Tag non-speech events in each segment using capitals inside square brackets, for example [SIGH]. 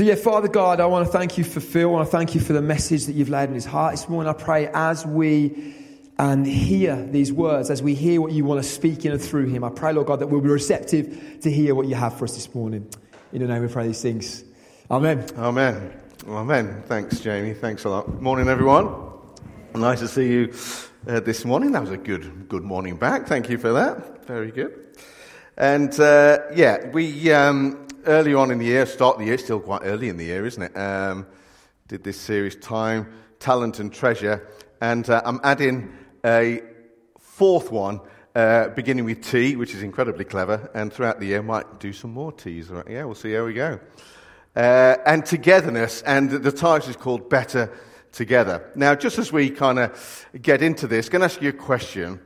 So, yeah, Father God, I want to thank you for Phil. I want to thank you for the message that you've laid in his heart this morning. I pray as we and hear these words, as we hear what you want to speak in and through him, I pray, Lord God, that we'll be receptive to hear what you have for us this morning. In your name we pray these things. Amen. Amen. Amen. Thanks, Jamie. Thanks a lot. Morning, everyone. Nice to see you uh, this morning. That was a good, good morning back. Thank you for that. Very good. And uh, yeah, we um, early on in the year, start the year, still quite early in the year, isn't it? Um, did this series, Time, Talent and Treasure. And uh, I'm adding a fourth one, uh, beginning with T, which is incredibly clever. And throughout the year, might do some more T's. Right? Yeah, we'll see how we go. Uh, and togetherness, and the title is called Better Together. Now, just as we kind of get into this, going to ask you a question.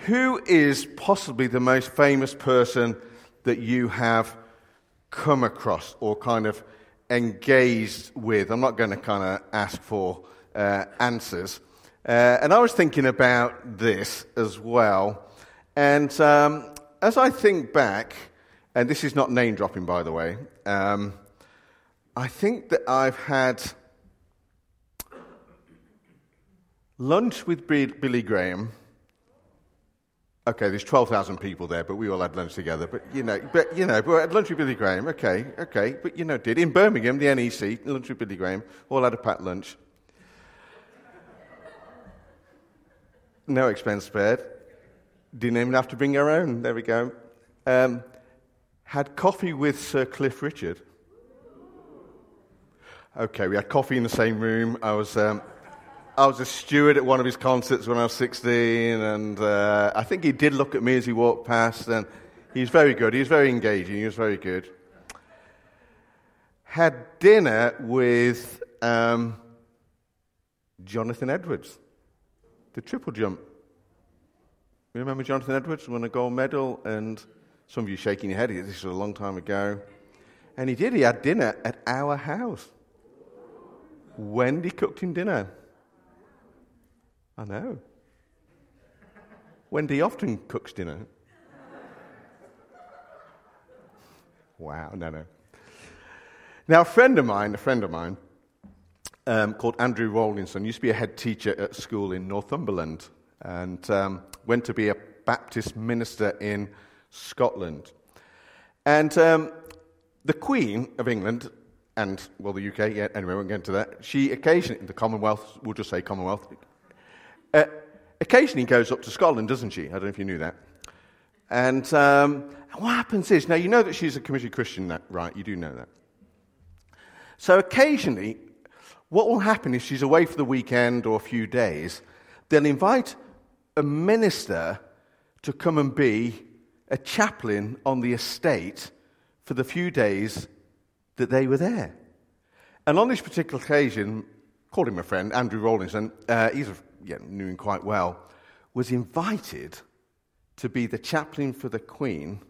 Who is possibly the most famous person that you have come across or kind of engaged with? I'm not going to kind of ask for uh, answers. Uh, and I was thinking about this as well. And um, as I think back, and this is not name dropping, by the way, um, I think that I've had lunch with Billy Graham Okay, there's 12,000 people there, but we all had lunch together. But, you know, but, you know, we had lunch with Billy Graham. Okay, okay. But, you know, did. In Birmingham, the NEC, lunch with Billy Graham, all had a packed lunch. No expense spared. Didn't even have to bring our own. There we go. Um, had coffee with Sir Cliff Richard. Okay, we had coffee in the same room. I was... Um, I was a steward at one of his concerts when I was 16, and uh, I think he did look at me as he walked past, and he was very good. He was very engaging. He was very good. Had dinner with um, Jonathan Edwards, the triple jump. You remember Jonathan Edwards won a gold medal, and some of you shaking your head. This was a long time ago. And he did. He had dinner at our house. Wendy cooked him dinner. I know. Wendy often cooks dinner. Wow, no, no. Now, a friend of mine, a friend of mine, um, called Andrew Rawlinson, used to be a head teacher at school in Northumberland and um, went to be a Baptist minister in Scotland. And um, the Queen of England, and, well, the UK, yeah, anyway, we won't get into that, she occasionally, the Commonwealth, we'll just say Commonwealth, occasionally goes up to Scotland, doesn't she? I don't know if you knew that. And um, what happens is, now you know that she's a committed Christian, right? You do know that. So occasionally, what will happen if she's away for the weekend or a few days, they'll invite a minister to come and be a chaplain on the estate for the few days that they were there. And on this particular occasion, called him a friend, Andrew Rawlinson, uh, he's a yeah, knew him quite well, was invited to be the chaplain for the Queen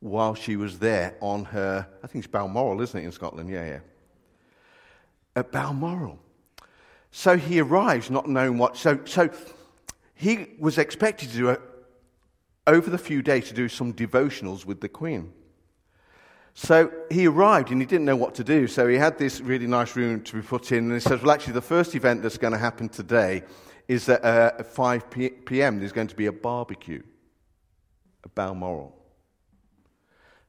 while she was there on her, I think it's Balmoral, isn't it, in Scotland? Yeah, yeah. At Balmoral. So he arrives not knowing what. So, so he was expected to do, over the few days, to do some devotionals with the Queen. So he arrived and he didn't know what to do. So he had this really nice room to be put in. And he says, Well, actually, the first event that's going to happen today is that uh, at 5 p.m. there's going to be a barbecue at Balmoral.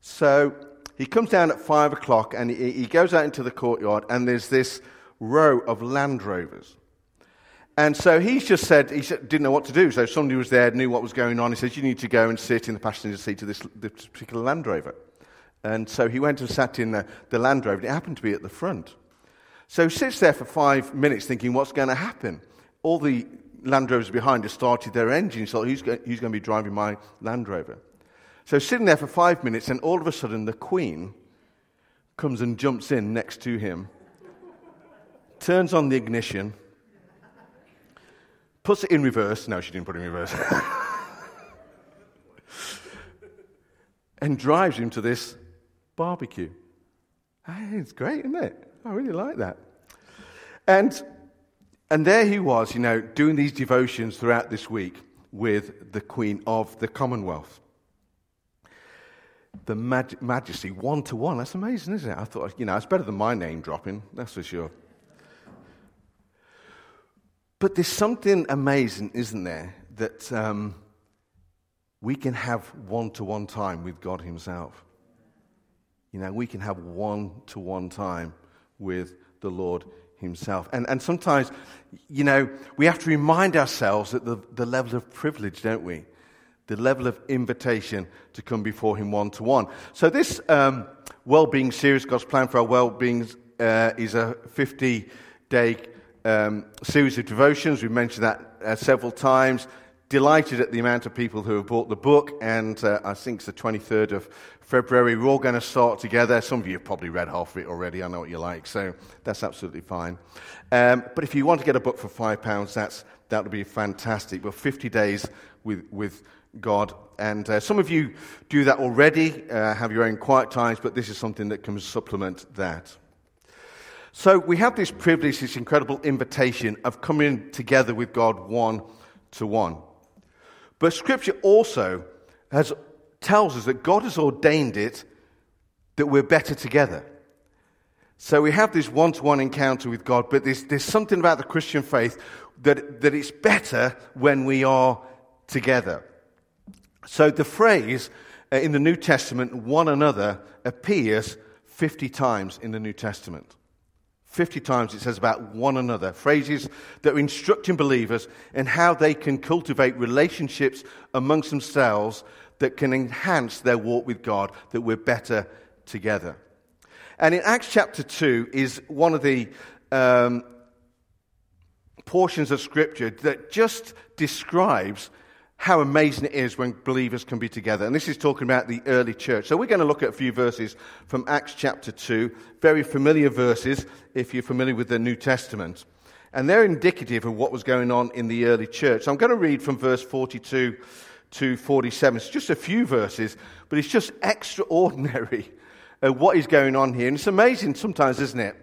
So he comes down at 5 o'clock and he, he goes out into the courtyard, and there's this row of Land Rovers. And so he's just said, he didn't know what to do. So somebody was there, knew what was going on. He says, You need to go and sit in the passenger seat of this, this particular Land Rover. And so he went and sat in the, the Land Rover. It happened to be at the front. So he sits there for five minutes thinking, What's going to happen? All the Land Rovers behind have started their engines, so who's going, who's going to be driving my Land Rover? So sitting there for five minutes, and all of a sudden the Queen comes and jumps in next to him, turns on the ignition, puts it in reverse. No, she didn't put it in reverse. [LAUGHS] and drives him to this barbecue. Ah, it's great, isn't it? I really like that. And and there he was, you know, doing these devotions throughout this week with the Queen of the Commonwealth. the maj- majesty one to one. That's amazing, isn't it? I thought, you know, it's better than my name dropping, that's for sure. But there's something amazing, isn't there, that um, we can have one to one time with God Himself. You know, we can have one to one time with the Lord Himself. And, and sometimes, you know, we have to remind ourselves that the, the level of privilege, don't we? The level of invitation to come before Him one to one. So, this um, well being series, God's plan for our well being, uh, is a 50 day um, series of devotions. We've mentioned that uh, several times. Delighted at the amount of people who have bought the book, and uh, I think it's the 23rd of February. We're all going to start together. Some of you have probably read half of it already. I know what you like, so that's absolutely fine. Um, but if you want to get a book for £5, that's, that would be fantastic. But 50 days with, with God. And uh, some of you do that already, uh, have your own quiet times, but this is something that can supplement that. So we have this privilege, this incredible invitation of coming together with God one to one. But Scripture also has, tells us that God has ordained it that we're better together. So we have this one to one encounter with God, but there's, there's something about the Christian faith that, that it's better when we are together. So the phrase uh, in the New Testament, one another, appears 50 times in the New Testament. 50 times it says about one another, phrases that are instructing believers in how they can cultivate relationships amongst themselves that can enhance their walk with God, that we're better together. And in Acts chapter 2 is one of the um, portions of Scripture that just describes how amazing it is when believers can be together. And this is talking about the early church. So we're going to look at a few verses from Acts chapter 2, very familiar verses if you're familiar with the New Testament. And they're indicative of what was going on in the early church. So I'm going to read from verse 42 to 47. It's just a few verses, but it's just extraordinary [LAUGHS] uh, what is going on here. And it's amazing sometimes, isn't it?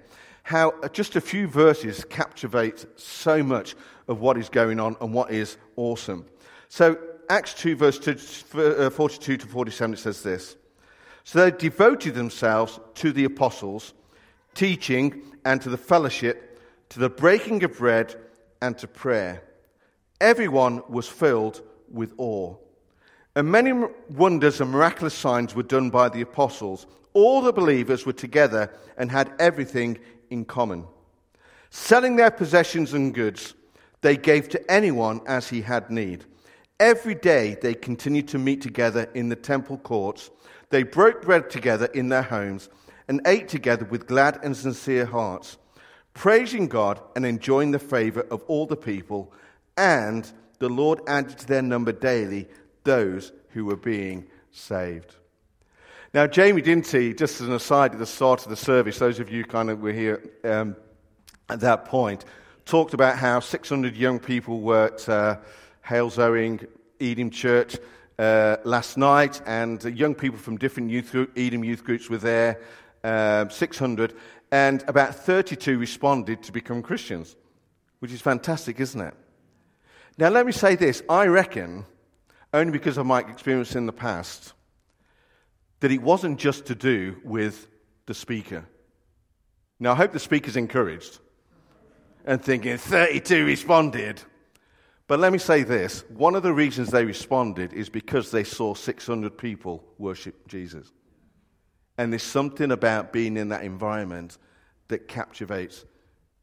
How just a few verses captivate so much of what is going on and what is awesome. So, Acts 2, verse uh, 42 to 47, it says this. So they devoted themselves to the apostles, teaching, and to the fellowship, to the breaking of bread, and to prayer. Everyone was filled with awe. And many wonders and miraculous signs were done by the apostles. All the believers were together and had everything in common. Selling their possessions and goods, they gave to anyone as he had need. Every day they continued to meet together in the temple courts. They broke bread together in their homes and ate together with glad and sincere hearts, praising God and enjoying the favor of all the people. And the Lord added to their number daily those who were being saved. Now, Jamie Dinty, just as an aside at the start of the service, those of you kind of were here um, at that point, talked about how 600 young people worked. Uh, Halesowen Elim Church uh, last night, and young people from different youth, Elim youth groups were there, uh, 600, and about 32 responded to become Christians, which is fantastic, isn't it? Now, let me say this I reckon, only because of my experience in the past, that it wasn't just to do with the speaker. Now, I hope the speaker's encouraged and thinking 32 responded. But let me say this one of the reasons they responded is because they saw 600 people worship Jesus. And there's something about being in that environment that captivates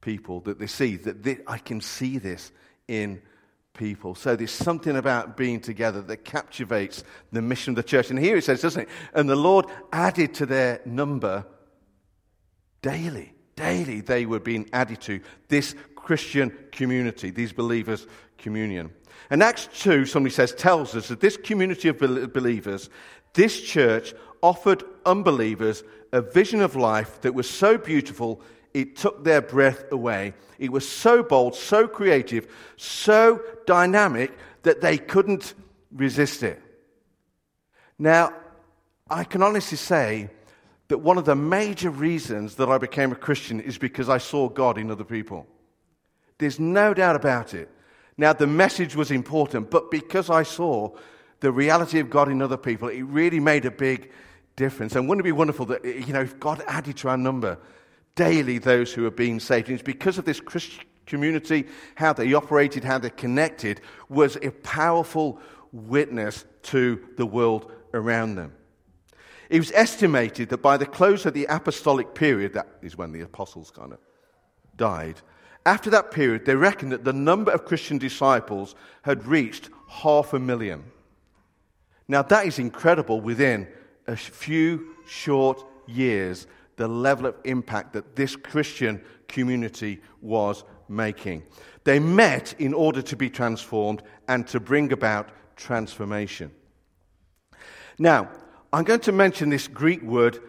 people, that they see, that they, I can see this in people. So there's something about being together that captivates the mission of the church. And here it says, doesn't it? And the Lord added to their number daily. Daily they were being added to this Christian community, these believers' communion. And Acts 2, somebody says, tells us that this community of believers, this church, offered unbelievers a vision of life that was so beautiful it took their breath away. It was so bold, so creative, so dynamic that they couldn't resist it. Now, I can honestly say that one of the major reasons that I became a Christian is because I saw God in other people. There's no doubt about it. Now, the message was important, but because I saw the reality of God in other people, it really made a big difference. And wouldn't it be wonderful that, you know, if God added to our number daily those who are being saved? And it's because of this Christian community, how they operated, how they connected, was a powerful witness to the world around them. It was estimated that by the close of the apostolic period, that is when the apostles kind of died, after that period, they reckoned that the number of Christian disciples had reached half a million. Now, that is incredible within a few short years, the level of impact that this Christian community was making. They met in order to be transformed and to bring about transformation. Now, I'm going to mention this Greek word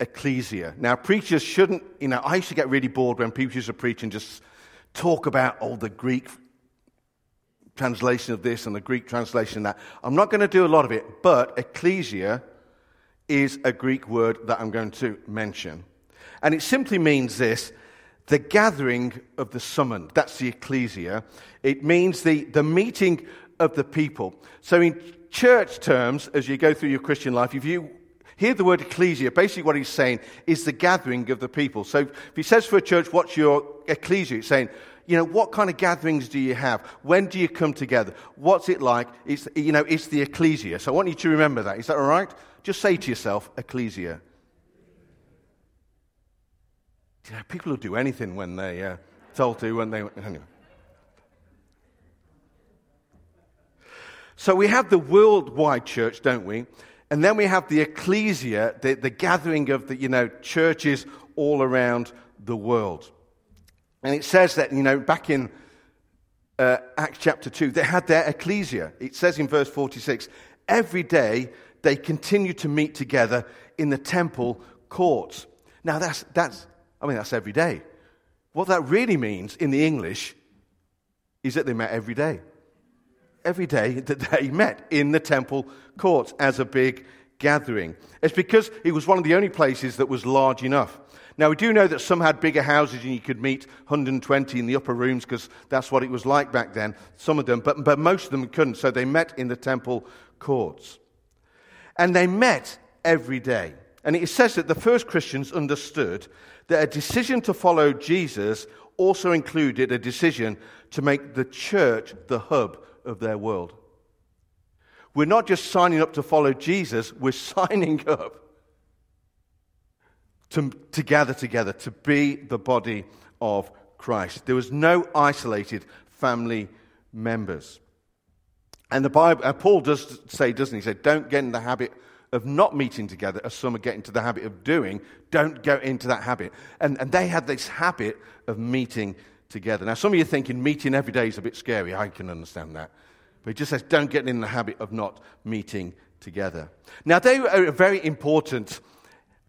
ecclesia. Now, preachers shouldn't, you know, I used to get really bored when preachers used preaching, just talk about all the Greek translation of this and the Greek translation of that. I'm not going to do a lot of it, but ecclesia is a Greek word that I'm going to mention. And it simply means this the gathering of the summoned. That's the ecclesia. It means the, the meeting of the people. So, in church terms, as you go through your Christian life, if you hear the word ecclesia, basically what he's saying is the gathering of the people. So, if he says for a church, what's your ecclesia? He's saying, you know, what kind of gatherings do you have? When do you come together? What's it like? It's, you know, it's the ecclesia. So I want you to remember that. Is that all right? Just say to yourself, ecclesia. You know, people will do anything when they uh, told to, when they. Anyway. So we have the worldwide church, don't we? And then we have the ecclesia, the, the gathering of the, you know, churches all around the world. And it says that, you know, back in uh, Acts chapter 2, they had their ecclesia. It says in verse 46 every day they continued to meet together in the temple courts. Now, that's, that's, I mean, that's every day. What that really means in the English is that they met every day. Every day that they met in the temple courts as a big gathering. It's because it was one of the only places that was large enough. Now, we do know that some had bigger houses and you could meet 120 in the upper rooms because that's what it was like back then, some of them, but, but most of them couldn't. So they met in the temple courts. And they met every day. And it says that the first Christians understood that a decision to follow Jesus also included a decision to make the church the hub of their world. We're not just signing up to follow Jesus, we're [LAUGHS] signing up to, to gather together, to be the body of Christ. There was no isolated family members. And the Bible, uh, Paul does say, doesn't he? He said, don't get in the habit of not meeting together, as some are getting to the habit of doing. Don't go into that habit. And, and they had this habit of meeting together. Now, some of you thinking meeting every day is a bit scary. I can understand that. But he just says, don't get in the habit of not meeting together. Now, they are a very important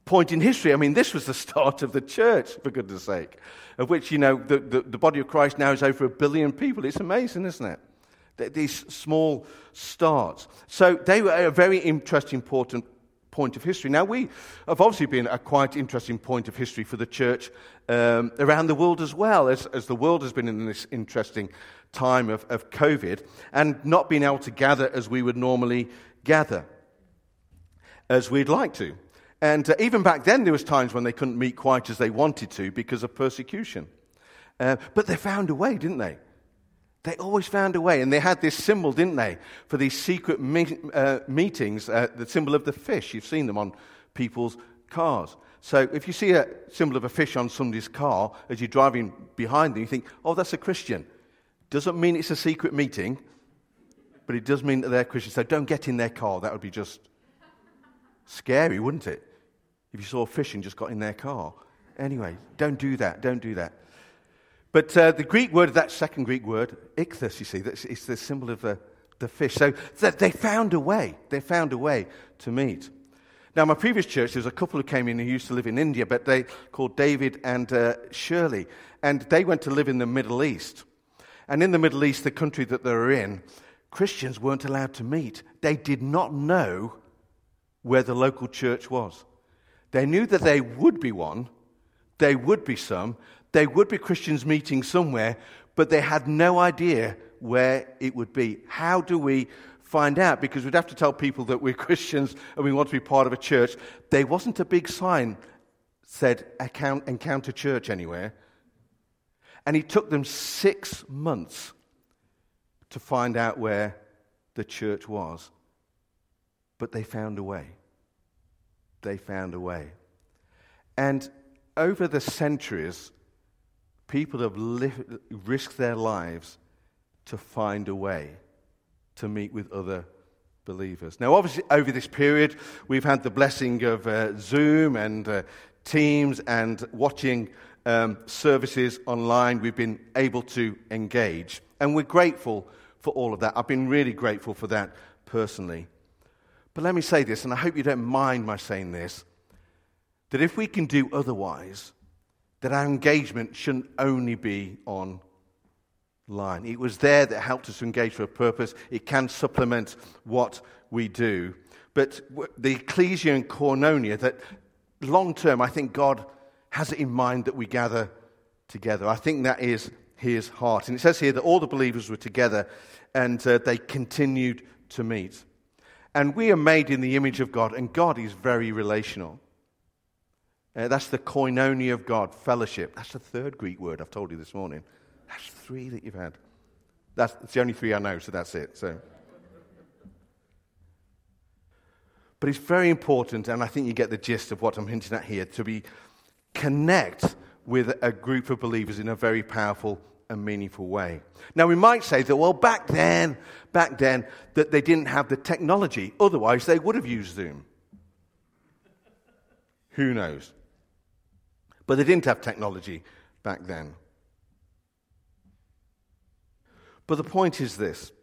point in history. I mean, this was the [LAUGHS] start of the church, for goodness sake, of which, you know, the, the, the body of Christ now is over a billion people. It's amazing, isn't it? These small starts. So they were a very interesting, important point of history. Now, we have obviously been a quite interesting point of history for the church um, around the world as well, as, as the world has been in this interesting time of, of COVID and not being able to gather as we would normally gather, as we'd like to. And uh, even back then, there was times when they couldn't meet quite as they wanted to because of persecution. Uh, but they found a way, didn't they? They always found a way. And they had this symbol, didn't they, for these secret me- uh, meetings, uh, the symbol of the fish. You've seen them on people's cars. So if you see a symbol of a fish on somebody's car as you're driving behind them, you think, oh, that's a Christian. Doesn't mean it's a secret meeting, but it does mean that they're Christians. So don't get in their car. That would be just scary, wouldn't it? If you saw a fish and just got in their car. Anyway, don't do that. Don't do that. But uh, the Greek word, that second Greek word, ichthus, you see, that's, it's the symbol of the, the fish. So they found a way. They found a way to meet. Now, my previous church, there was a couple who came in who used to live in India, but they called David and uh, Shirley. And they went to live in the Middle East. And in the Middle East, the country that they were in, Christians weren't allowed to meet. They did not know where the local church was. They knew that there would be one, there would be some, there would be Christians meeting somewhere, but they had no idea where it would be. How do we find out because we'd have to tell people that we're [LAUGHS] Christians and we want to be part of a church. There wasn't a big sign said Encounter Church anywhere. And it took them six months to find out where the church was. But they found a way. They found a way. And over the centuries, people have lived, risked their lives to find a way to meet with other believers. Now, obviously, over this period, we've had the blessing of uh, Zoom and uh, Teams and watching um, services online. We've been able to engage, and we're grateful for all of that. I've been really grateful for that personally. But let me say this, and I hope you don't mind my saying this that if we can do otherwise, that our engagement shouldn't only be online. It was there that helped us to engage for a purpose. It can supplement what we do. But the ecclesia and koinonia, that long term, I think God has it in mind that we gather together. I think that is his heart. And it says here that all the believers were together and uh, they continued to meet. And we are made in the image of God, and God is very relational. Uh, that's the koinonia of God, fellowship. That's the third Greek word I've told you this morning. That's three that you've had. That's, that's the only three I know, so that's it. So. But it's very important, and I think you get the gist of what I'm hinting at here, to be connect with a group of believers in a very powerful and meaningful way. Now, we might say that, well, back then, back then, that they didn't have the technology. Otherwise, they would have used Zoom. Who knows? But they didn't have technology back then. But the point is this.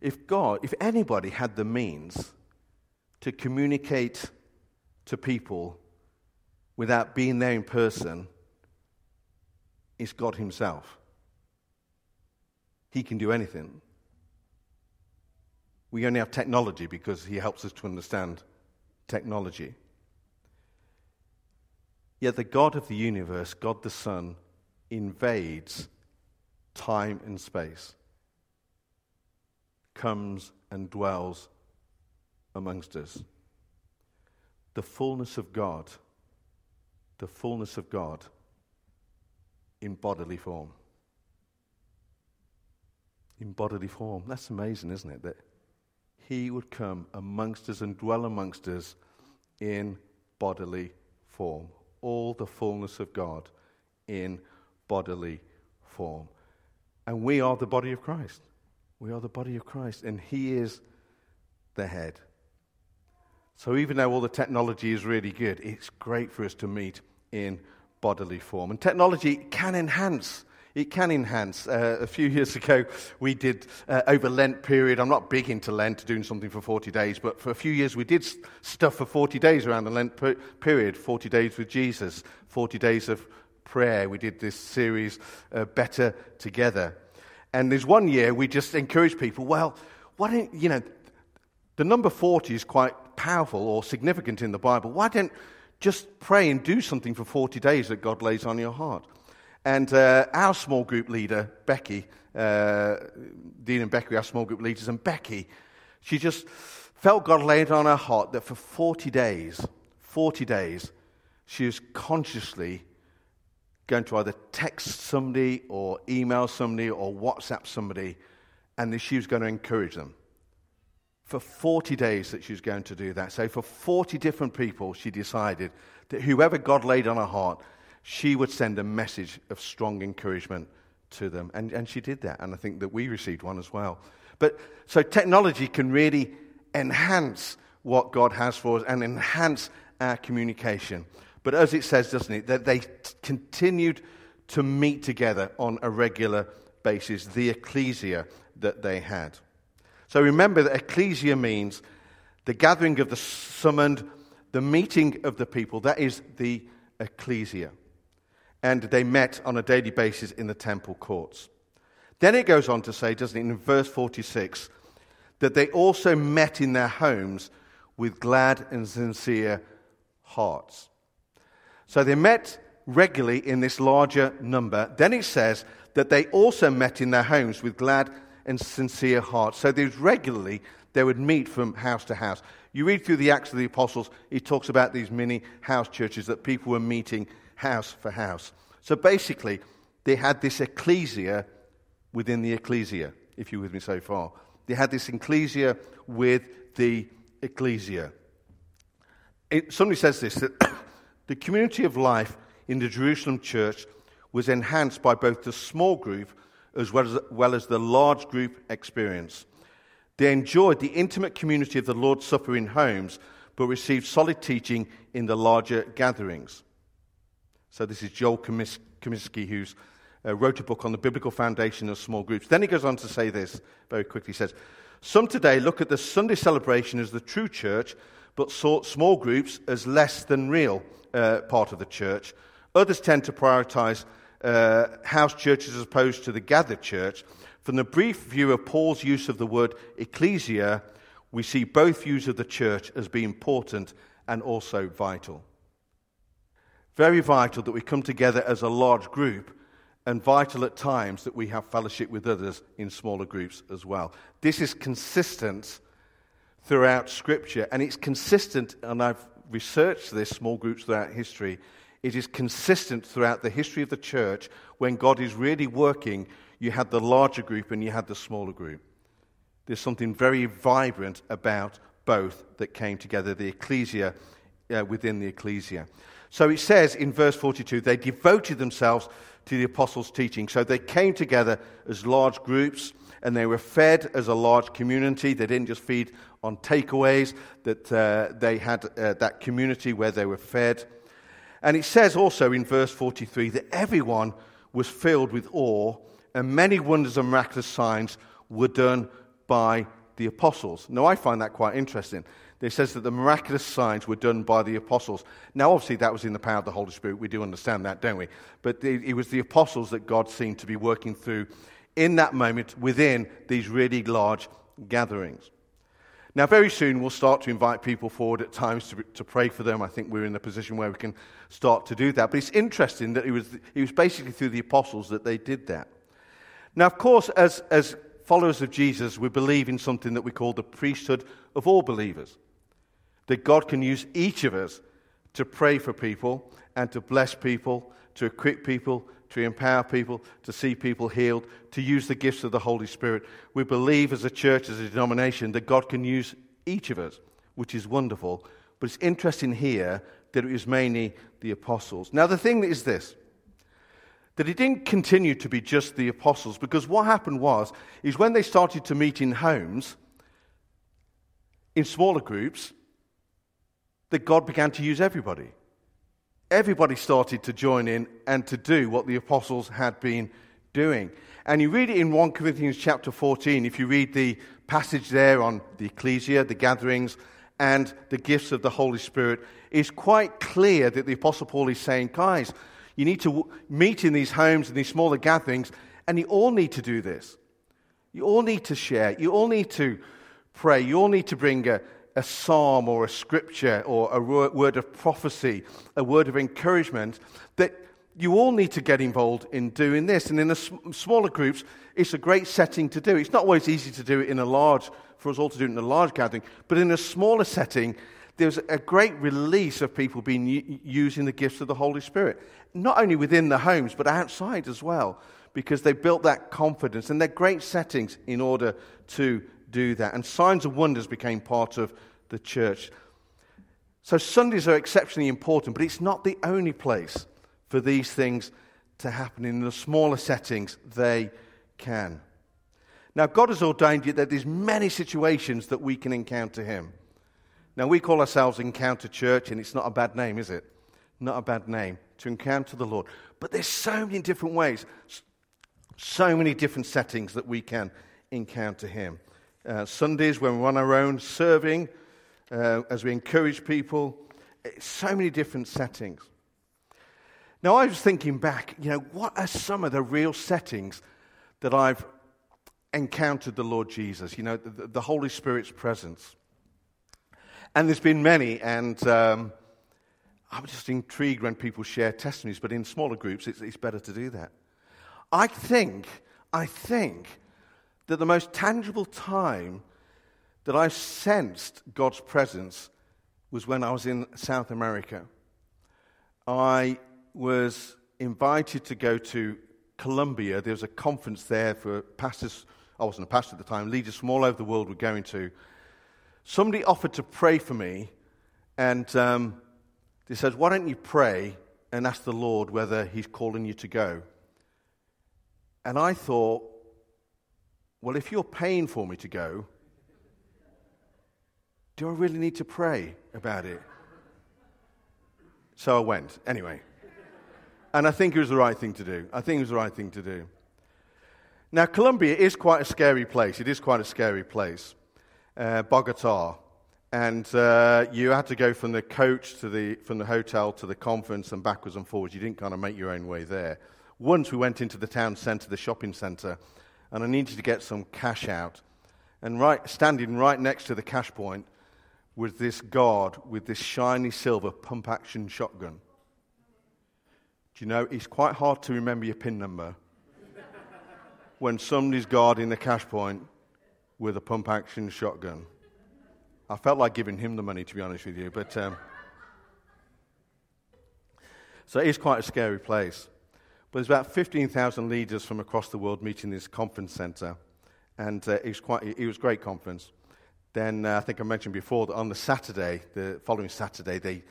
If God, if anybody had the means to communicate to people without being there in person, it's God Himself. He can do anything. We only have technology because He helps us to understand technology. Yet the God of the universe, God the Son, invades time and space, comes and dwells amongst us. The fullness of God, the fullness of God in bodily form. In bodily form. That's amazing, isn't it? That he would come amongst us and dwell amongst us in bodily form. All the fullness of God in bodily form. And we are the body of Christ. We are the body of Christ, and He is the head. So, even though all the technology is really good, it's great for us to meet in bodily form. And technology can enhance. It can enhance. Uh, a few [LAUGHS] years ago, we did uh, over Lent period. I'm not big into Lent, doing something for 40 days, but for a few years we did stuff for 40 days around the Lent per- period 40 days with Jesus, 40 days of prayer. We did this series, uh, Better Together. And there's one year we just encouraged people, well, why don't, you know, the number 40 is quite powerful or significant in the Bible. Why don't just pray and do something for 40 days that God lays on your heart. And uh, our small group leader, Becky, uh, Dean and Becky, our small group leaders, and Becky, she just felt God laid on her heart that for 40 days, 40 days, she was consciously going to either text somebody or email somebody or WhatsApp somebody, and she was going to encourage them for 40 days that she was going to do that. So, for 40 different people, she decided that whoever God laid on her heart, she would send a message of strong encouragement to them. And, and she did that. And I think that we received one as well. But so technology can really enhance what God has for us and enhance our communication. But as it says, doesn't it, that they t- continued to meet together on a regular basis, the ecclesia that they had. So remember that ecclesia means the gathering of the summoned, the meeting of the people. That is the ecclesia. And they met on a daily basis in the temple courts. Then it goes on to say, doesn't it, in verse 46, that they also met in their homes with glad and sincere hearts. So they met regularly in this larger number. Then it says that they also met in their homes with glad and sincere hearts. So there's regularly they would meet from house to house. You read through the Acts of the Apostles, he talks about these mini house churches that people were meeting house for house. So basically, they had this ecclesia within the ecclesia, if you're with me so far. They had this ecclesia with the ecclesia. It, somebody says this that [COUGHS] the community of life in the Jerusalem church was enhanced by both the small group as well as, well as the large group experience. They enjoyed the intimate community of the Lord's Supper in homes, but received solid teaching in the larger gatherings. So, this is Joel Comiskey, who uh, wrote a book on the biblical foundation of small groups. Then he goes on to say this very quickly. He says, Some today look at the Sunday celebration as the true church, but small groups as less than real uh, part of the church. Others tend to prioritize uh, house churches as opposed to the gathered church. From the brief view of Paul's use of the word ecclesia, we see both views of the church as being important and also vital. Very vital that we come together as a large group, and vital at times that we have fellowship with others in smaller groups as well. This is consistent throughout Scripture, and it's consistent, and I've researched this, small groups throughout history. It is consistent throughout the history of the church when God is really working. You had the larger group and you had the smaller group. There's something very vibrant about both that came together, the ecclesia uh, within the ecclesia. So it says in verse 42 they devoted themselves to the apostles' teaching. So they came together as large groups and they were fed as a large community. They didn't just feed on takeaways, that uh, they had uh, that community where they were fed. And it says also in verse 43 that everyone was filled with awe, and many wonders and miraculous signs were done by the apostles. Now, I find that quite interesting. It says that the miraculous signs were done by the apostles. Now, obviously, that was in the power of the Holy Spirit. We do understand that, don't we? But it was the apostles that God seemed to be working through in that moment within these really large gatherings. Now, very soon we'll start to invite people forward at times to, to pray for them. I think we're in a position where we can start to do that. But it's interesting that it was, it was basically through the apostles that they did that. Now, of course, as, as followers of Jesus, we believe in something that we call the priesthood of all believers. That God can use each of us to pray for people and to bless people, to equip people, to empower people, to see people healed, to use the gifts of the Holy Spirit. We believe as a church, as a denomination, that God can use each of us, which is wonderful. But it's interesting here that it was mainly the apostles. Now, the thing is this that it didn't continue to be just the apostles, because what happened was, is when they started to meet in homes, in smaller groups, that God began to use everybody everybody started to join in and to do what the apostles had been doing. And you read it in 1 Corinthians chapter 14, if you read the passage there on the ecclesia, the gatherings, and the gifts of the Holy Spirit, it's quite clear that the Apostle Paul is saying, guys, you need to meet in these homes and these smaller gatherings, and you all need to do this. You all need to share. You all need to pray. You all need to bring a, a psalm or a scripture or a word of prophecy, a word of encouragement, that you all need to get involved in doing this. And in the smaller groups, it's a great setting to do. It's not always easy to do it in a large, for us all to do it in a large gathering, but in a smaller setting, there's a great release of people being using the gifts of the Holy Spirit, not only within the homes, but outside as well, because they built that confidence. And they're great settings in order to do that. And signs and wonders became part of the church. So Sundays are exceptionally important, but it's not the only place for these things to happen. In the smaller settings, they can. Now, God has ordained that there's many situations that we can encounter Him. Now, we call ourselves Encounter Church, and it's not a bad name, is it? Not a bad name to encounter the Lord. But there's so many different ways, so many different settings that we can encounter Him. Uh, Sundays when we're on our own, serving, uh, as we encourage people. So many different settings. Now, I was thinking back, you know, what are some of the real settings that I've encountered the Lord Jesus, you know, the, the Holy Spirit's presence? And there's been many, and um, I'm just intrigued when people share testimonies, but in smaller groups, it's, it's better to do that. I think, I think that the most tangible time that I sensed God's presence was when I was in South America. I was invited to go to Colombia. There was a conference there for pastors. I wasn't a pastor at the time. Leaders from all over the world were going to. Somebody offered to pray for me, and um, they said, Why don't you pray and ask the Lord whether He's calling you to go? And I thought, Well, if you're paying for me to go, do I really need to pray about it? So I went, anyway. And I think it was the right thing to do. I think it was the right thing to do. Now, Colombia is quite a scary place. It is quite a scary place. Uh, Bogota. And uh, you had to go from the coach to the, from the hotel to the conference and backwards and forwards. You didn't kind of make your own way there. Once we went into the town centre, the shopping centre, and I needed to get some cash out. And right, standing right next to the cash point was this guard with this shiny silver pump action shotgun. Do you know, it's quite hard to remember your PIN number [LAUGHS] when somebody's guarding the cash point with a pump action shotgun. I felt like giving him the money, to be honest with you, but. Um, so it is quite a scary place. But there's about 15,000 leaders from across the world meeting in this conference center. And uh, it, was quite, it was a great conference. Then uh, I think I mentioned before that on the Saturday, the following Saturday, they,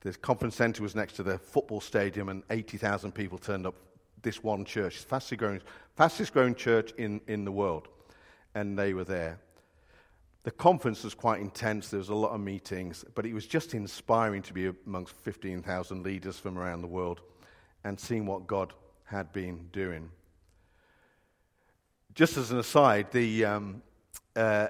the conference center was next to the football stadium and 80,000 people turned up this one church, fastest growing, fastest growing church in, in the world. And they were there. The conference was quite intense. There was a lot of meetings, but it was just inspiring to be amongst 15,000 leaders from around the world and seeing what God had been doing. Just as an aside, the, um, uh,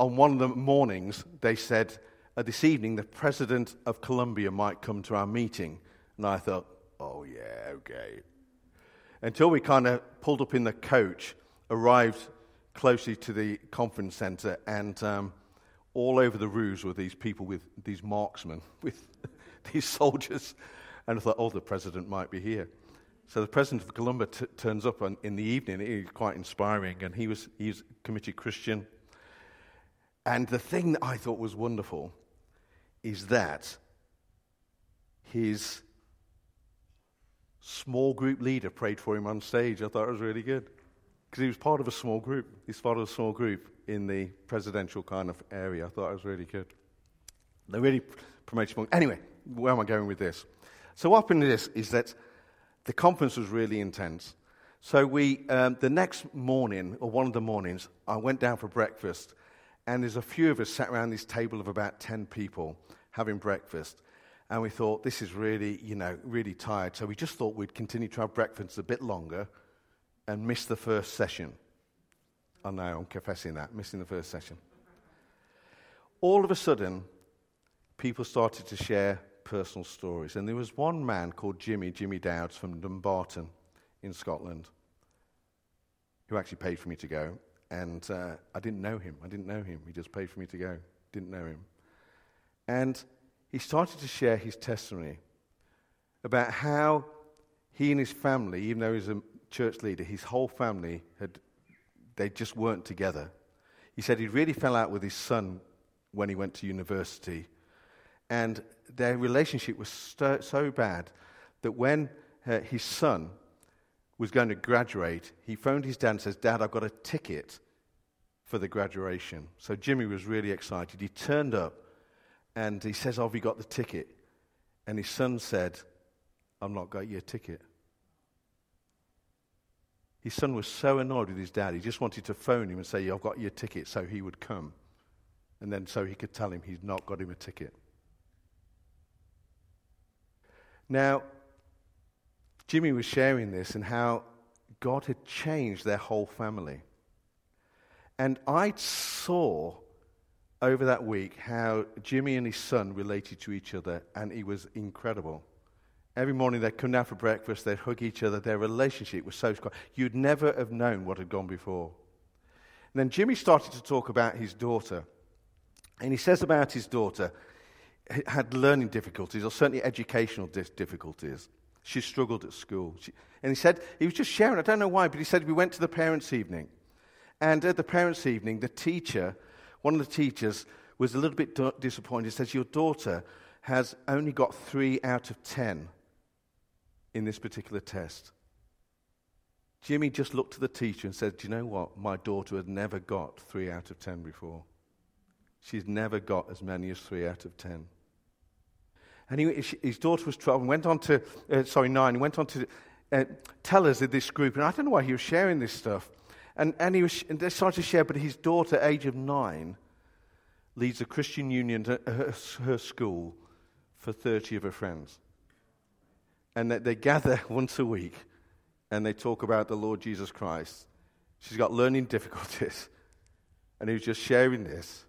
on one of the mornings, they said, This evening, the president of Colombia might come to our meeting. And I thought, Oh, yeah, okay. Until we kind of pulled up in the coach, arrived closely to the conference center, and um, all over the roofs were these people with these marksmen, [LAUGHS] with these soldiers. And I thought, oh, the president might be here. So the president of Colombia t- turns up on, in the evening. It was quite inspiring, and he was, he was a committed Christian. And the thing that I thought was wonderful is that his small group leader prayed for him on stage. I thought it was really good because he was part of a small group. He's part of a small group in the presidential kind of area. I thought it was really good. They really promoted small. Anyway, where am I going with this? So what happened this is that the conference was really intense. So we, um, the next morning, or one of the mornings, I went down for breakfast, and there's a few of us sat around this table of about 10 people having breakfast. And we thought, this is really, you know, really tired. So we just thought we'd continue to have breakfast a bit longer and miss the first session. I know, I'm confessing that, missing the first session. All of a sudden, people started to share personal stories. And there was one man called Jimmy, Jimmy Dowds from Dumbarton in Scotland, who actually paid for me to go. And uh, I didn't know him. I didn't know him. He just paid for me to go. Didn't know him. And he started to share his testimony about how he and his family, even though he was a church leader, his whole family had, they just weren't together. He said he really fell out with his son when he went to university. And their relationship was so, so bad that when uh, his son was going to graduate, he phoned his dad and says, Dad, I've got a ticket for the graduation. So Jimmy was really excited. He turned up and he says, oh, Have you got the ticket? And his son said, I've not got your ticket. His son was so annoyed with his dad, he just wanted to phone him and say, I've got your ticket, so he would come. And then so he could tell him he's not got him a ticket. Now, Jimmy was sharing this and how God had changed their whole family. And I saw over that week how Jimmy and his son related to each other, and it was incredible. Every morning they'd come down for breakfast, they'd hug each other, their relationship was so strong. You'd never have known what had gone before. And then Jimmy started to talk about his daughter. And he says about his daughter, had learning difficulties, or certainly educational difficulties. She struggled at school. She, and he said, he was just sharing, I don't know why, but he said, we went to the parents' evening. And at the parents' evening, the teacher, one of the teachers, was a little bit disappointed. He says, Your daughter has only got three out of ten in this particular test. Jimmy just looked to the teacher and said, Do you know what? My daughter had never got three out of ten before. She's never got as many as three out of ten. And he, his daughter was 12 and went on to, uh, sorry, nine, and went on to uh, tell us in this group. And I don't know why he was sharing this stuff. And, and, he was, and they started to share, but his daughter, age of nine, leads a Christian union to her, her school for 30 of her friends. And they, they gather [LAUGHS] once a week and they talk about the Lord Jesus Christ. She's got learning [LAUGHS] difficulties. And he was just sharing this.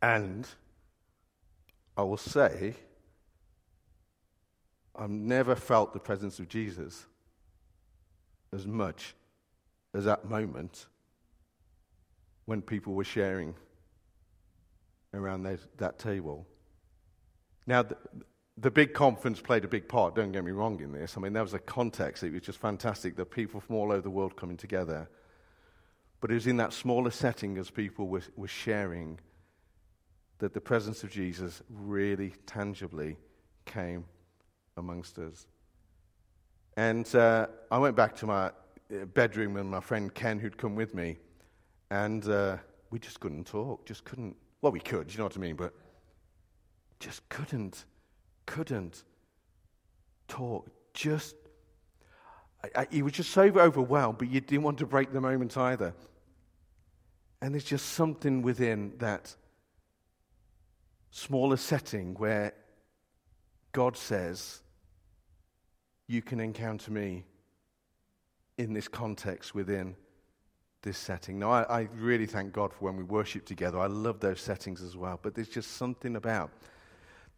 And I will say, I've never felt the presence of Jesus as much as that moment when people were sharing around those, that table. Now, the, the big conference played a big part, don't get me wrong in this. I mean, there was a context, it was just fantastic, the people from all over the world coming together. But it was in that smaller setting as people were, were sharing that the presence of Jesus really tangibly came amongst us. And uh, I went back to my uh, bedroom and my friend Ken, who'd come with me, and uh, we just couldn't talk, just couldn't. Well, we could, you know what I mean, but just couldn't, couldn't talk. Just, I, I, he was just so overwhelmed, but you didn't want to break the moment either. And there's just something within that smaller setting where God says, You can encounter me in this context within this setting. Now, I, I, really thank God for when we worship together. I love those settings as well. But there's just something about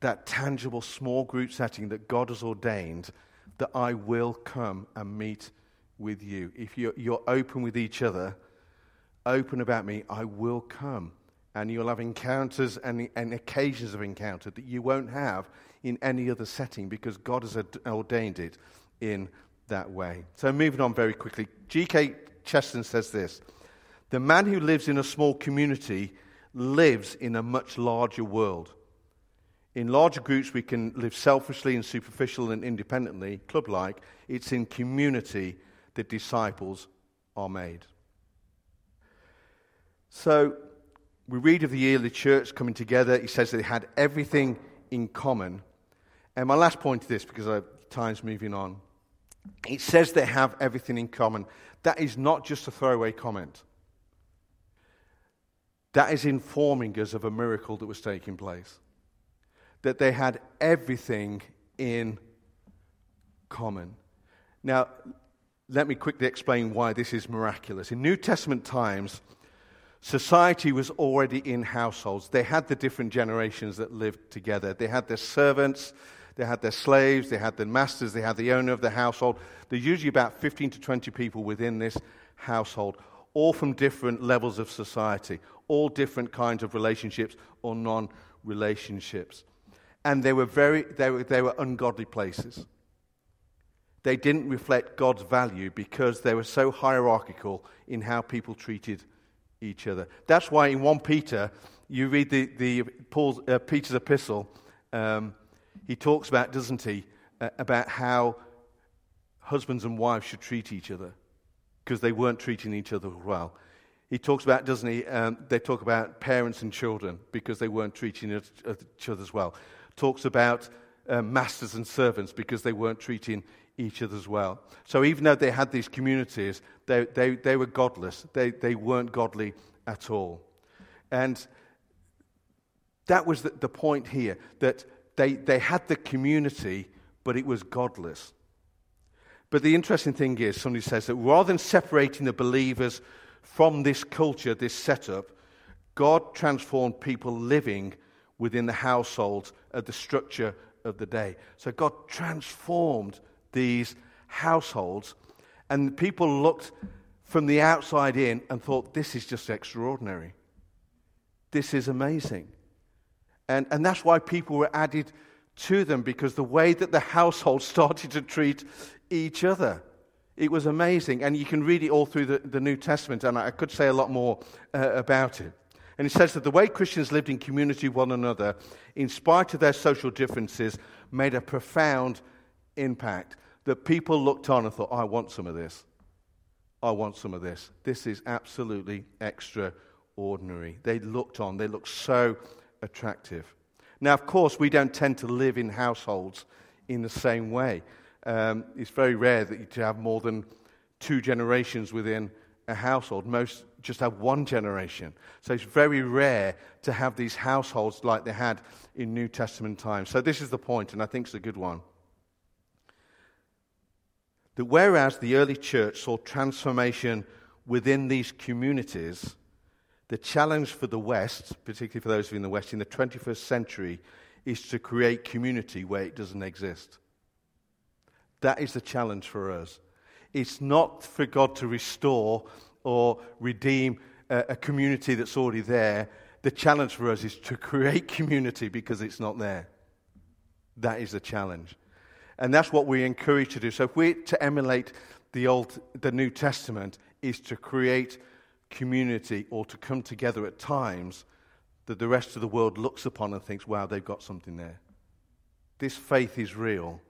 that tangible small group setting that God has ordained that I will come and meet with you. If you're, you're open with each other, open about me, I will come and you'll have encounters and, and occasions of encounter that you won't have in any other setting because God has ordained it in that way. So, moving on very quickly, G.K. Chesterton says this The man who lives in a small community lives in a much larger world. In larger groups, we can live selfishly and superficial and independently, club like. It's in community that disciples are made. So, we read of the early church coming together. He says they had everything in common. And my last point to this, because time's moving on, it says they have everything in common. That is not just a throwaway comment. That is informing us of a miracle that was taking place. That they had everything in common. Now, let me quickly explain why this is miraculous. In New Testament times, Society was already in households. They had the different generations that lived together. They had their servants, they had their slaves, they had their masters, they had the owner of the household. There's usually about 15 to 20 people within this household, all from different levels of society, all different kinds of relationships or non relationships. And they were, very, they, were, they were ungodly places. They didn't reflect God's value because they were so hierarchical in how people treated each other. That's why in 1 Peter, you read the, the Paul's, uh, Peter's epistle, um, he talks about, doesn't he, uh, about how husbands and wives should treat each other because they weren't treating each other well. He talks about, doesn't he? Um, they talk about parents and children because they weren't treating each other as well. Talks about uh, masters and servants because they weren't treating each other as well. So even though they had these communities, they, they, they were godless. They, they weren't godly at all. And that was the, the point here, that they, they had the community, but it was godless. But the interesting thing is, somebody says that rather than separating the believers from this culture, this setup, God transformed people living within the household of the structure of the day. So God transformed these households, and people looked from the outside in and thought, this is just extraordinary. This is amazing. And, and that's why people were added to them because the way that the household [LAUGHS] started to treat each other. It was amazing. And you can read it all through the, the New Testament, and I could say a lot more uh, about it. And it says that the way Christians lived in community with one another, in spite of their social differences, made a profound impact. That people looked on and thought, I want some of this. I want some of this. This is absolutely extraordinary. They looked on, they looked so attractive. Now, of course, we don't tend to live in households in the same way. Um, it's very rare that you have more than two generations within a household. Most just have one generation. So it's very rare to have these households like they had in New Testament times. So this is the point, and I think it's a good one. That whereas the early church saw transformation within these communities, the challenge for the West, particularly for those of you in the West in the 21st century, is to create community where it doesn't exist. That is the challenge for us. It's not for God to restore or redeem a, a community that's already there. The challenge for us is to create [LAUGHS] community because it's not there. That is the challenge. And that's what we encourage to do. So if we're to emulate the Old, the New Testament, is to create community or to come together at times that the rest of the world looks upon and thinks, wow, they've got something there. This faith is real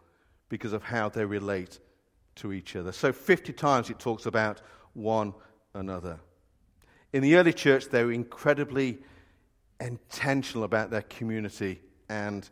because of how they relate to each other. So 50 times it talks about one another. In the early church, they were incredibly intentional about their community and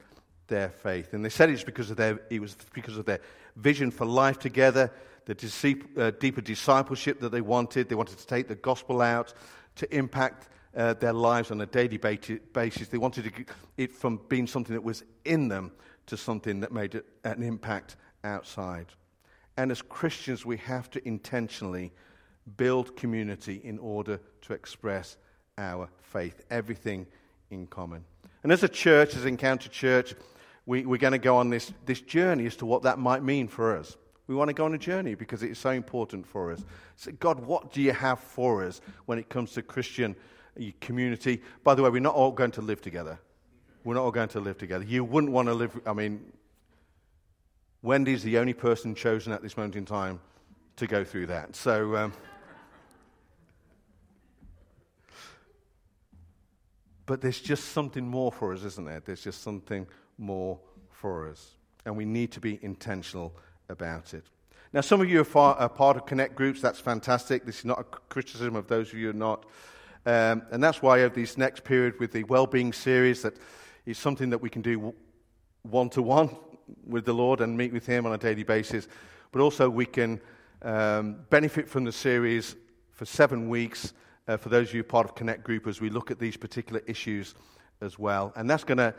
their faith. And they said it's because of their, it was because of their vision for life together, the uh, deeper discipleship that they wanted. They wanted to take the gospel out to impact uh, their lives on a daily basis. They wanted to, it from being something that was in them to something that made an impact outside. And as Christians, we have to intentionally build community in order to express our faith, everything in common. And as a church, as Encounter Church, we, we're going to go on this, this journey as to what that might mean for us. We want to go on a journey because it's so important for us. So, God, what do you have for us when it comes to Christian uh, community? By the way, we're not all going to live together. We're not all going to live together. You wouldn't want to live, I mean, Wendy's the only person chosen at this moment in time to go through that. So, um, But there's just something more for us, isn't there? There's just something more for us. And we need to be intentional about it. Now, some of you are, far, are part of Connect groups. That's fantastic. This is not a criticism of those of you who are not. Um, and that's why I have this next period with the well-being series that is something that we can do one-to-one with the Lord and meet with Him on a daily basis. But also we can um, benefit from the series for seven weeks uh, for those of you part of Connect Group as we look at these particular issues as well. And that's going to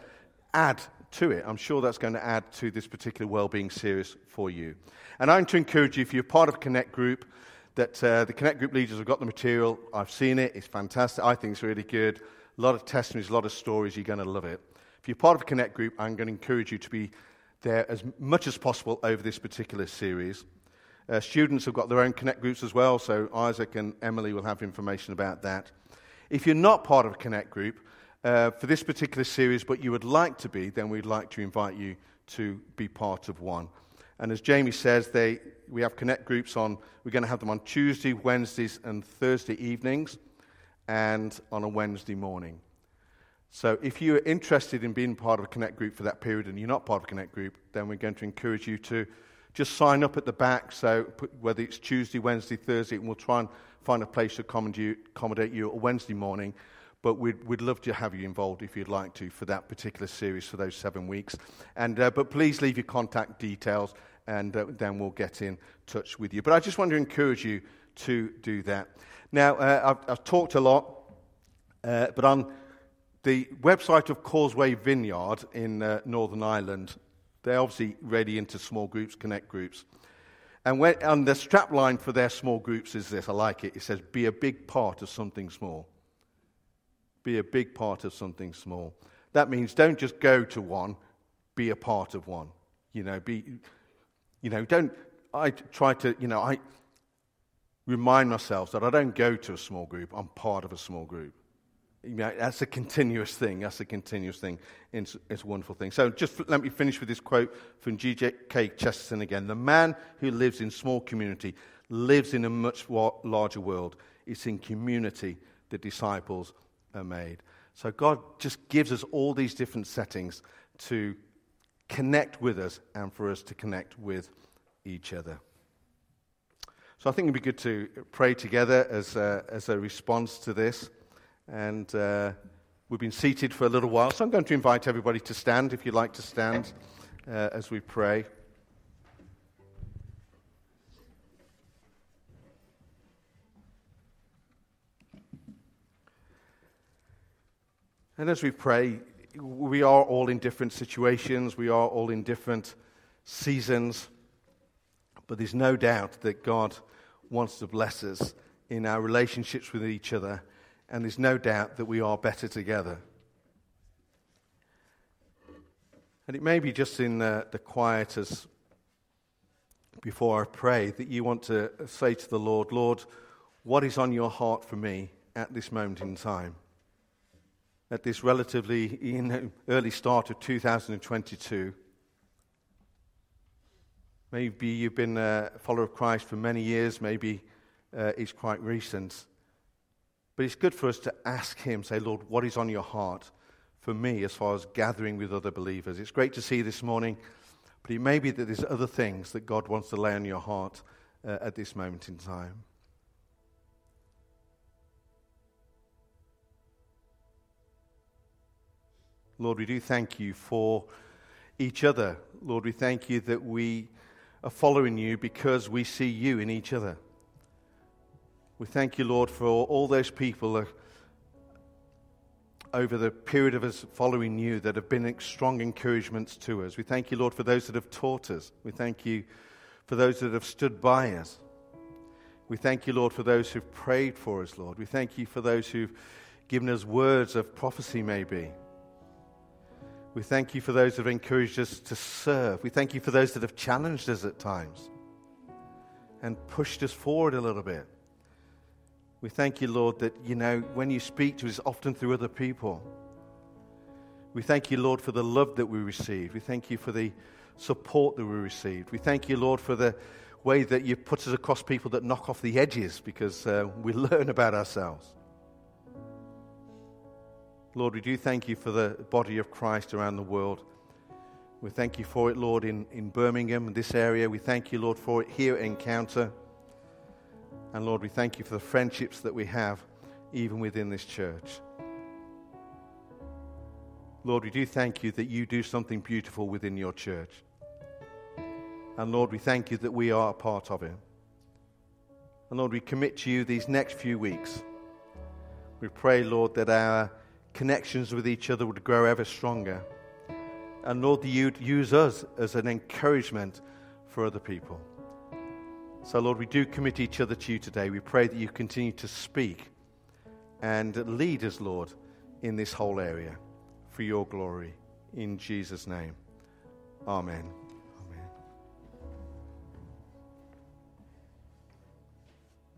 add to it. I'm sure that's going to add to this particular well-being series for you. And I'm to encourage you, if you're part of Connect Group, that uh, the Connect Group leaders have got the material. I've seen it. It's fantastic. I think it's really good. A lot of testimonies, a lot of stories. You're going to love it. If you're part of a Connect Group, I'm going to encourage you to be there as much as possible over this particular series. Uh, students have got their own Connect groups as well, so Isaac and Emily will have information about that. If you're not part of a Connect group uh, for this particular series, but you would like to be, then we'd like to invite you to be part of one. And as Jamie says, they, we have Connect groups on, we're going to have them on Tuesday, Wednesdays, and Thursday evenings, and on a Wednesday morning. So if you're interested in being part of a Connect group for that period and you're not part of a Connect group, then we're going to encourage you to just sign up at the back. So put, whether it's Tuesday, Wednesday, Thursday, and we'll try and find a place to accommodate you, a Wednesday morning. But we'd, we'd love to have you involved if you'd like to for that particular series for those seven weeks. And, uh, but please leave your contact details and uh, then we'll get in touch with you. But I just want to encourage you to do that. Now, uh, I've, I've, talked a lot, uh, but on the website of Causeway Vineyard in uh, Northern Ireland, they're obviously ready into small groups, connect groups. And, when, and the strap line for their small groups is this I like it. It says, Be a big part of something small. Be a big part of something small. That means don't just go to one, be a part of one. You know, be, you know, don't, I try to, you know, I remind myself that I don't go to a small group, I'm part of a small group. you know, that's a continuous thing. That's a continuous thing. It's, it's a wonderful thing. So just let me finish with this quote from G.K. Chesterton again. The man who lives in small community lives in a much larger world. It's in community that disciples are made. So God just gives us all these different settings to connect with us and for us to connect with each other. So I think it'd be good to pray together as a, as a response to this. And uh, we've been seated for a little while, so I'm going to invite everybody to stand if you'd like to stand uh, as we pray. And as we pray, we are all in different situations, we are all in different seasons, but there's no doubt that God wants to bless us in our relationships with each other, and there's no doubt that we are better together. And it may be just in the, the quiet as before I pray that you want to say to the Lord, Lord, what is on your heart for me at this moment in time? At this relatively early start of 2022. Maybe you've been a follower of Christ for many years, maybe uh, it's quite recent. But it's good for us to ask Him, say, Lord, what is on your heart for me as far as gathering with other believers? It's great to see you this morning, but it may be that there's other things that God wants to lay on your heart uh, at this moment in time. Lord, we do thank you for each other. Lord, we thank you that we are following you because we see you in each other. We thank you, Lord, for all those people over the period of us following you that have been strong encouragements to us. We thank you, Lord, for those that have taught us. We thank you for those that have stood by us. We thank you, Lord, for those who've prayed for us, Lord. We thank you for those who've given us words of prophecy, maybe. We thank you for those that have encouraged us to serve. We thank you for those that have challenged us at times and pushed us forward a little bit. We thank you, Lord, that, you know, when you speak to us, often through other people. We thank you, Lord, for the love that we receive. We thank you for the support that we received. We thank you, Lord, for the way that you put us across people that knock off the edges because uh, we [LAUGHS] learn about ourselves. Lord, we do thank you for the body of Christ around the world. We thank you for it, Lord, in, in Birmingham, and this area. We thank you, Lord, for it here at Encounter. And Lord, we thank you for the friendships that we have even within this church. Lord, we do thank you that you do something beautiful within your church. And Lord, we thank you that we are a part of it. And Lord, we commit to you these next few weeks. We pray, Lord, that our connections with each other would grow ever stronger. And Lord, that you'd use us as an encouragement for other people. So, Lord, we do commit each other to you today. We pray that you continue to speak and lead us, Lord, in this whole area for your glory. In Jesus' name, amen.